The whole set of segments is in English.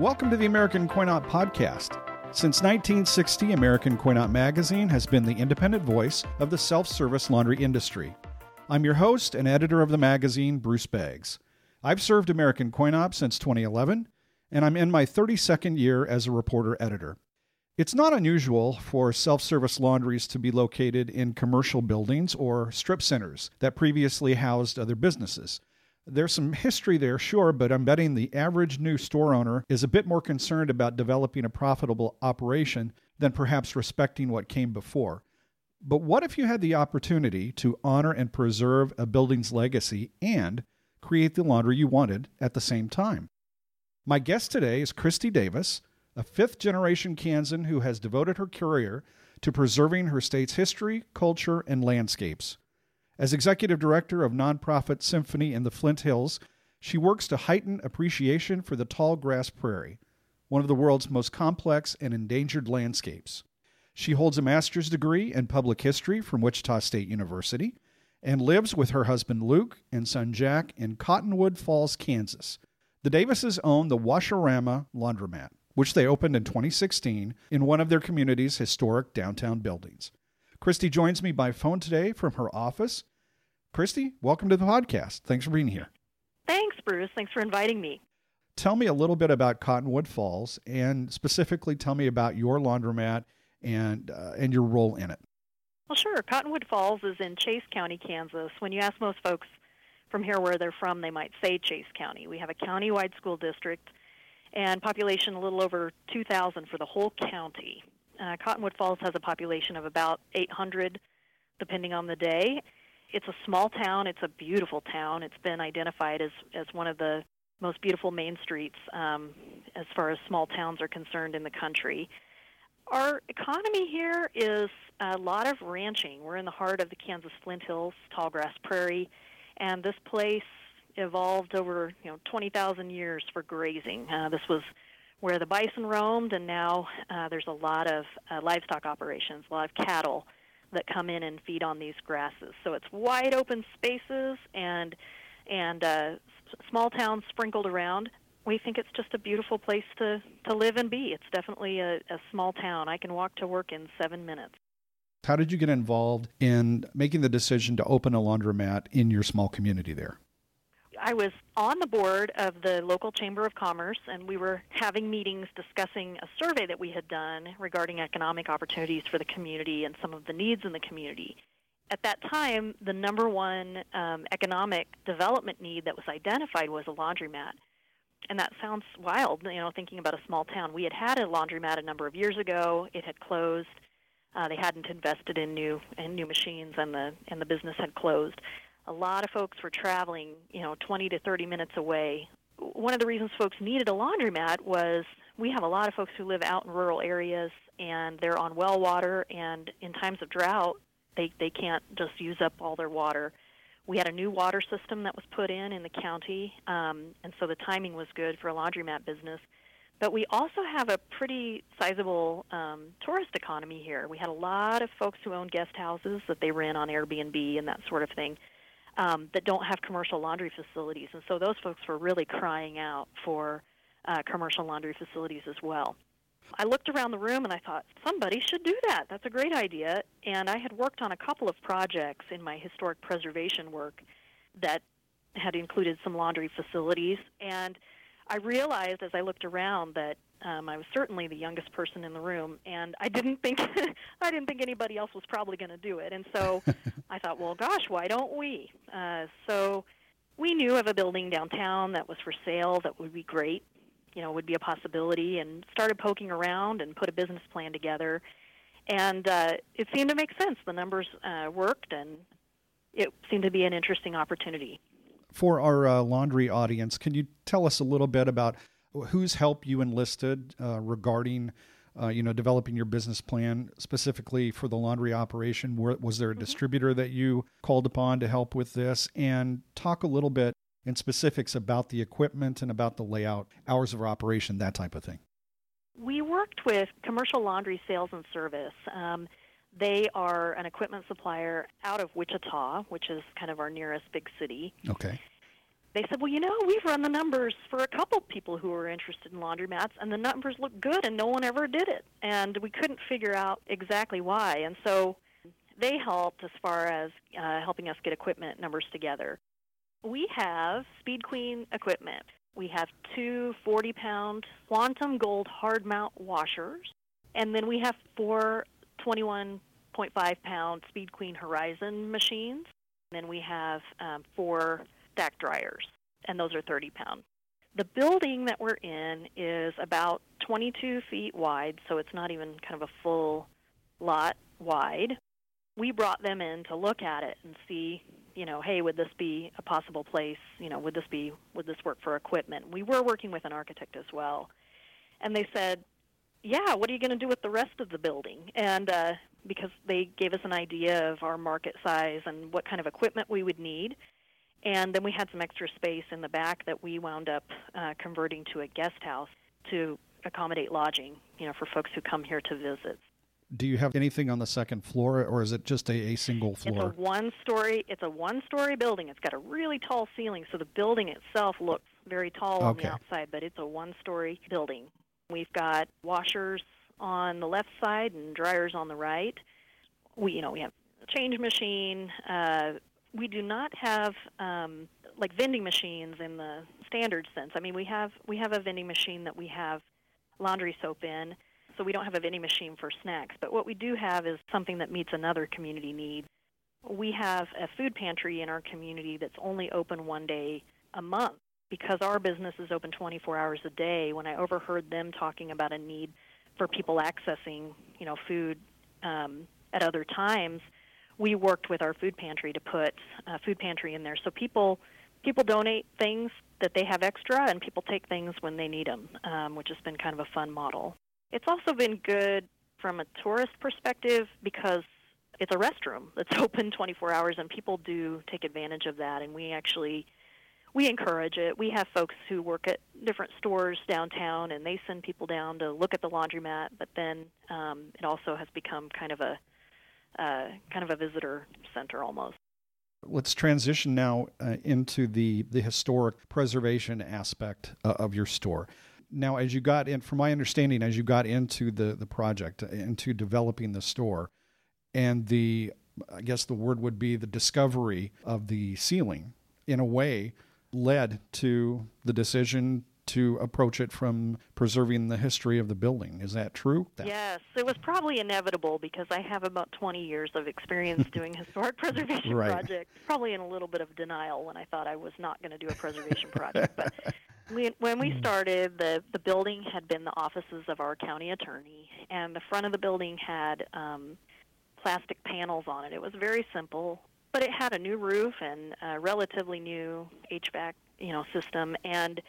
Welcome to the American Coinop Podcast. Since 1960, American Coinop Magazine has been the independent voice of the self service laundry industry. I'm your host and editor of the magazine, Bruce Beggs. I've served American Coinop since 2011, and I'm in my 32nd year as a reporter editor. It's not unusual for self service laundries to be located in commercial buildings or strip centers that previously housed other businesses. There's some history there, sure, but I'm betting the average new store owner is a bit more concerned about developing a profitable operation than perhaps respecting what came before. But what if you had the opportunity to honor and preserve a building's legacy and create the laundry you wanted at the same time? My guest today is Christy Davis, a fifth generation Kansan who has devoted her career to preserving her state's history, culture, and landscapes. As executive director of nonprofit Symphony in the Flint Hills, she works to heighten appreciation for the tall grass prairie, one of the world's most complex and endangered landscapes. She holds a master's degree in public history from Wichita State University and lives with her husband Luke and son Jack in Cottonwood Falls, Kansas. The Davises own the Wash-O-Rama Laundromat, which they opened in 2016 in one of their community's historic downtown buildings. Christy joins me by phone today from her office Christy, welcome to the podcast. Thanks for being here. Thanks, Bruce. Thanks for inviting me. Tell me a little bit about Cottonwood Falls, and specifically tell me about your laundromat and uh, and your role in it. Well, sure. Cottonwood Falls is in Chase County, Kansas. When you ask most folks from here where they're from, they might say Chase County. We have a county-wide school district and population a little over 2,000 for the whole county. Uh, Cottonwood Falls has a population of about 800, depending on the day it's a small town. It's a beautiful town. It's been identified as as one of the most beautiful main streets um, as far as small towns are concerned in the country. Our economy here is a lot of ranching. We're in the heart of the Kansas Flint Hills, tallgrass prairie, and this place evolved over you know 20,000 years for grazing. Uh, this was where the bison roamed, and now uh, there's a lot of uh, livestock operations, a lot of cattle that come in and feed on these grasses. So it's wide open spaces and and uh, small towns sprinkled around. We think it's just a beautiful place to to live and be. It's definitely a, a small town. I can walk to work in seven minutes. How did you get involved in making the decision to open a laundromat in your small community there? I was on the board of the local Chamber of Commerce, and we were having meetings discussing a survey that we had done regarding economic opportunities for the community and some of the needs in the community. At that time, the number one um, economic development need that was identified was a laundromat. And that sounds wild, you know, thinking about a small town. We had had a laundromat a number of years ago. It had closed. Uh, they hadn't invested in new in new machines, and the and the business had closed a lot of folks were traveling, you know, 20 to 30 minutes away. One of the reasons folks needed a laundromat was we have a lot of folks who live out in rural areas and they're on well water and in times of drought they they can't just use up all their water. We had a new water system that was put in in the county, um, and so the timing was good for a laundromat business. But we also have a pretty sizable um, tourist economy here. We had a lot of folks who own guest houses that they rent on Airbnb and that sort of thing um, that don't have commercial laundry facilities. And so those folks were really crying out for uh, commercial laundry facilities as well. I looked around the room and I thought, somebody should do that. That's a great idea. And I had worked on a couple of projects in my historic preservation work that had included some laundry facilities. And I realized as I looked around that um, I was certainly the youngest person in the room, and I didn't think I didn't think anybody else was probably going to do it. And so I thought, well, gosh, why don't we? Uh, so we knew of a building downtown that was for sale that would be great, you know, would be a possibility, and started poking around and put a business plan together. And uh, it seemed to make sense. The numbers uh, worked, and it seemed to be an interesting opportunity. For our uh, laundry audience, can you tell us a little bit about whose help you enlisted uh, regarding uh, you know developing your business plan specifically for the laundry operation? Was there a mm-hmm. distributor that you called upon to help with this? And talk a little bit in specifics about the equipment and about the layout hours of operation that type of thing. We worked with commercial laundry sales and service. Um, they are an equipment supplier out of wichita which is kind of our nearest big city. Okay they said, well, you know, we've run the numbers for a couple people who were interested in laundromats, and the numbers look good, and no one ever did it. And we couldn't figure out exactly why. And so they helped as far as uh, helping us get equipment numbers together. We have Speed Queen equipment. We have two 40 pound Quantum Gold hard mount washers, and then we have four 21.5 pound Speed Queen Horizon machines. And then we have um, four stack dryers, and those are 30 pounds. The building that we're in is about 22 feet wide, so it's not even kind of a full lot wide. We brought them in to look at it and see, you know, hey, would this be a possible place? You know, would this be would this work for equipment? We were working with an architect as well, and they said, yeah, what are you going to do with the rest of the building? And uh, because they gave us an idea of our market size and what kind of equipment we would need. And then we had some extra space in the back that we wound up uh, converting to a guest house to accommodate lodging, you know, for folks who come here to visit. Do you have anything on the second floor, or is it just a, a single floor? It's a one-story. It's a one-story building. It's got a really tall ceiling, so the building itself looks very tall okay. on the outside, but it's a one-story building. We've got washers on the left side and dryers on the right. We, you know, we have a change machine, uh, we do not have um, like vending machines in the standard sense. I mean, we have we have a vending machine that we have laundry soap in, so we don't have a vending machine for snacks. But what we do have is something that meets another community need. We have a food pantry in our community that's only open one day a month because our business is open 24 hours a day. When I overheard them talking about a need for people accessing, you know, food um, at other times we worked with our food pantry to put a food pantry in there. So people people donate things that they have extra, and people take things when they need them, um, which has been kind of a fun model. It's also been good from a tourist perspective because it's a restroom that's open 24 hours, and people do take advantage of that. And we actually we encourage it. We have folks who work at different stores downtown, and they send people down to look at the laundromat. But then um, it also has become kind of a uh, kind of a visitor center almost. Let's transition now uh, into the, the historic preservation aspect uh, of your store. Now, as you got in, from my understanding, as you got into the, the project, uh, into developing the store, and the, I guess the word would be the discovery of the ceiling, in a way, led to the decision to approach it from preserving the history of the building. Is that true? Yes, it was probably inevitable because I have about 20 years of experience doing historic preservation right. projects. Probably in a little bit of denial when I thought I was not going to do a preservation project, but we, when we hmm. started, the the building had been the offices of our county attorney, and the front of the building had um, plastic panels on it. It was very simple, but it had a new roof and a relatively new HVAC, you know, system and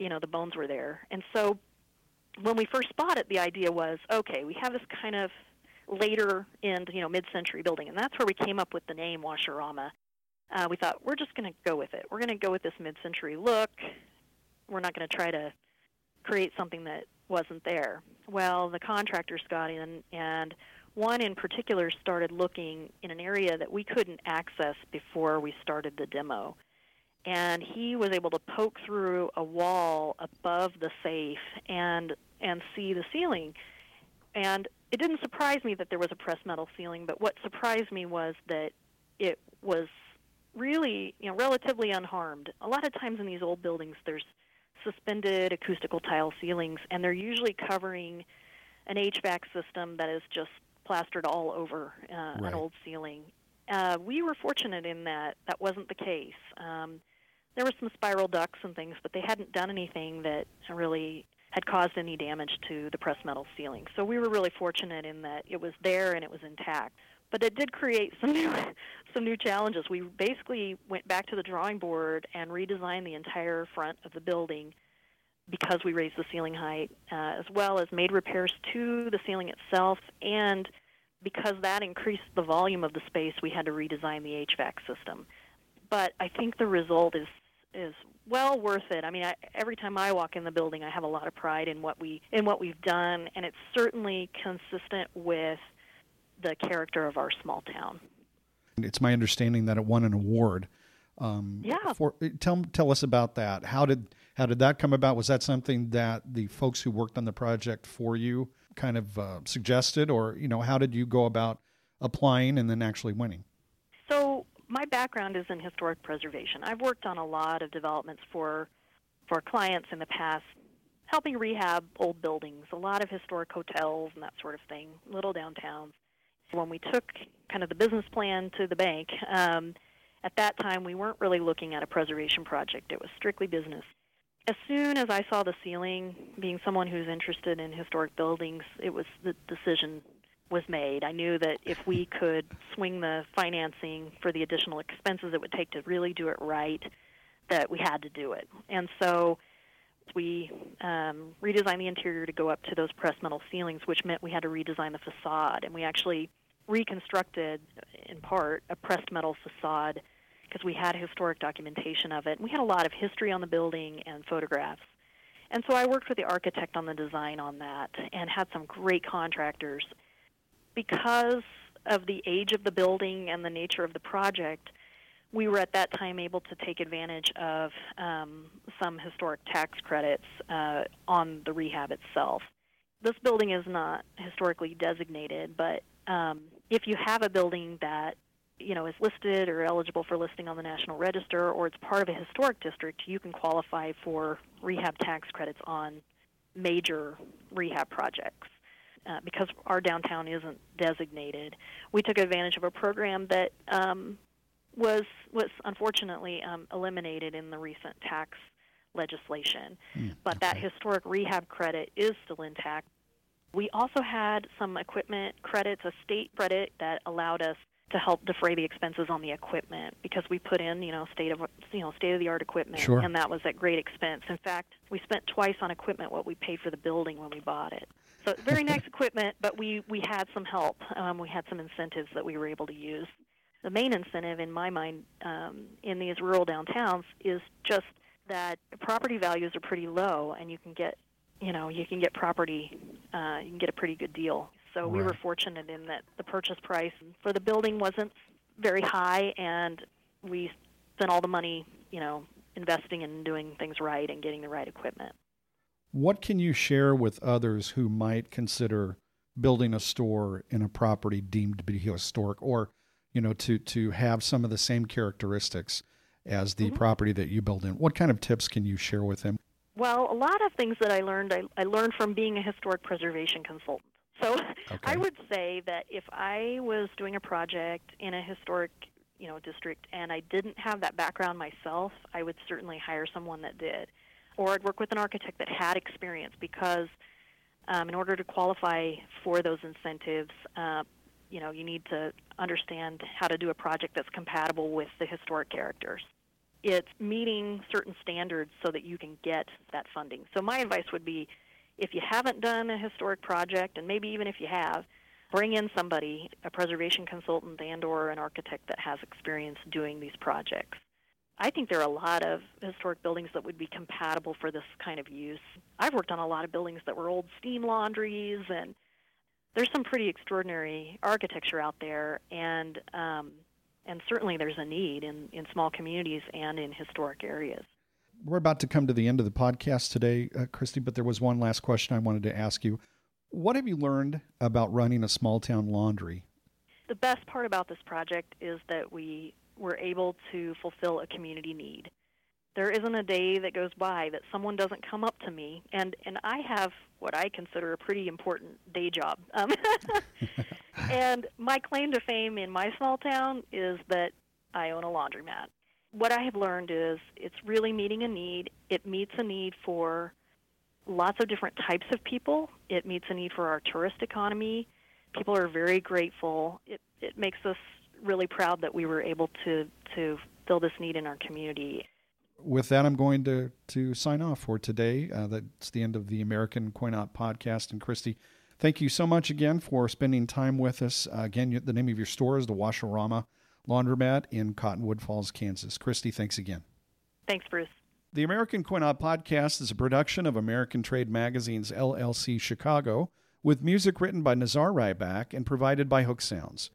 you know the bones were there. And so when we first bought it, the idea was okay, we have this kind of later end, you know, mid-century building, and that's where we came up with the name Wash-O-Rama. Uh, we thought we're just going to go with it. We're going to go with this mid-century look. We're not going to try to create something that wasn't there. Well, the contractors got in, and one in particular started looking in an area that we couldn't access before we started the demo and he was able to poke through a wall above the safe and and see the ceiling and it didn't surprise me that there was a pressed metal ceiling but what surprised me was that it was really you know relatively unharmed a lot of times in these old buildings there's suspended acoustical tile ceilings and they're usually covering an HVAC system that is just plastered all over uh, right. an old ceiling uh, we were fortunate in that that wasn't the case. Um, there were some spiral ducts and things, but they hadn't done anything that really had caused any damage to the pressed metal ceiling. So we were really fortunate in that it was there and it was intact. But it did create some new some new challenges. We basically went back to the drawing board and redesigned the entire front of the building because we raised the ceiling height, uh, as well as made repairs to the ceiling itself and because that increased the volume of the space, we had to redesign the HVAC system. But I think the result is is well worth it. I mean, I, every time I walk in the building, I have a lot of pride in what we in what we've done, and it's certainly consistent with the character of our small town. It's my understanding that it won an award Um, yeah. For, tell tell us about that. How did how did that come about? Was that something that the folks who worked on the project for you kind of uh, suggested, or you know, how did you go about applying and then actually winning? Background is in historic preservation. I've worked on a lot of developments for for clients in the past, helping rehab old buildings, a lot of historic hotels and that sort of thing, little downtowns. When we took kind of the business plan to the bank, um, at that time we weren't really looking at a preservation project. It was strictly business. As soon as I saw the ceiling, being someone who's interested in historic buildings, it was the decision was made. I knew that if we could swing the financing for the additional expenses it would take to really do it right, that we had to do it. And so we um, redesigned the interior to go up to those pressed metal ceilings, which meant we had to redesign the facade. And we actually reconstructed, in part, a pressed metal facade because we had historic documentation of it. We had a lot of history on the building and photographs. And so I worked with the architect on the design on that and had some great contractors because of the age of the building and the nature of the project, we were at that time able to take advantage of um, some historic tax credits uh, on the rehab itself. This building is not historically designated, but um, if you have a building that you know is listed or eligible for listing on the National Register, or it's part of a historic district, you can qualify for rehab tax credits on major rehab projects uh, because our downtown isn't designated, we took advantage of a program that um, was was unfortunately um, eliminated in the recent tax legislation. Mm, but okay. that historic rehab credit is still intact. We also had some equipment credits, a state credit that allowed us to help defray the expenses on the equipment because we put in, you know, state of you know state of the art equipment, sure. and that was at great expense. In fact, we spent twice on equipment what we paid for the building when we bought it. So very nice equipment, but we we had some help. Um, we had some incentives that we were able to use. The main incentive, in my mind, um, in these rural downtowns is just that property values are pretty low, and you can get, you know, you can get property, uh, you can get a pretty good deal. So right. we were fortunate in that the purchase price for the building wasn't very high, and we spent all the money, you know, investing in doing things right and getting the right equipment. What can you share with others who might consider building a store in a property deemed to be historic or, you know, to, to have some of the same characteristics as the mm-hmm. property that you build in? What kind of tips can you share with them? Well, a lot of things that I learned, I, I learned from being a historic preservation consultant. So okay. I would say that if I was doing a project in a historic, you know, district and I didn't have that background myself, I would certainly hire someone that did or I'd work with an architect that had experience because um, in order to qualify for those incentives, uh, you know, you need to understand how to do a project that's compatible with the historic characters. It's meeting certain standards so that you can get that funding. So my advice would be if you haven't done a historic project and maybe even if you have, bring in somebody, a preservation consultant and or an architect that has experience doing these projects. I think there are a lot of historic buildings that would be compatible for this kind of use. I've worked on a lot of buildings that were old steam laundries, and there's some pretty extraordinary architecture out there, and um, and certainly there's a need in, in small communities and in historic areas. We're about to come to the end of the podcast today, uh, Christy, but there was one last question I wanted to ask you. What have you learned about running a small town laundry? The best part about this project is that we we're able to fulfill a community need. There isn't a day that goes by that someone doesn't come up to me, and, and I have what I consider a pretty important day job. Um, and my claim to fame in my small town is that I own a laundromat. What I have learned is it's really meeting a need. It meets a need for lots of different types of people. It meets a need for our tourist economy. People are very grateful. It, it makes us really proud that we were able to to fill this need in our community. With that, I'm going to to sign off for today. Uh, that's the end of the American Coin-Op podcast. And Christy, thank you so much again for spending time with us. Uh, again, the name of your store is the Wash-O-Rama Laundromat in Cottonwood Falls, Kansas. Christy, thanks again. Thanks, Bruce. The American Coin-Op podcast is a production of American Trade Magazine's LLC Chicago, with music written by Nazar Rybak and provided by Hook Sounds.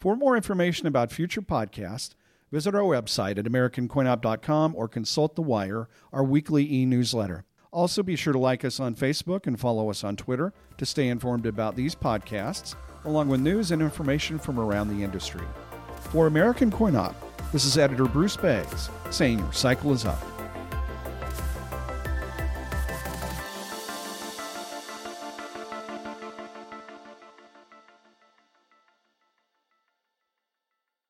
For more information about future podcasts, Visit our website at AmericanCoinOp.com or consult The Wire, our weekly e newsletter. Also, be sure to like us on Facebook and follow us on Twitter to stay informed about these podcasts, along with news and information from around the industry. For American Coin Op, this is editor Bruce Beggs saying your cycle is up.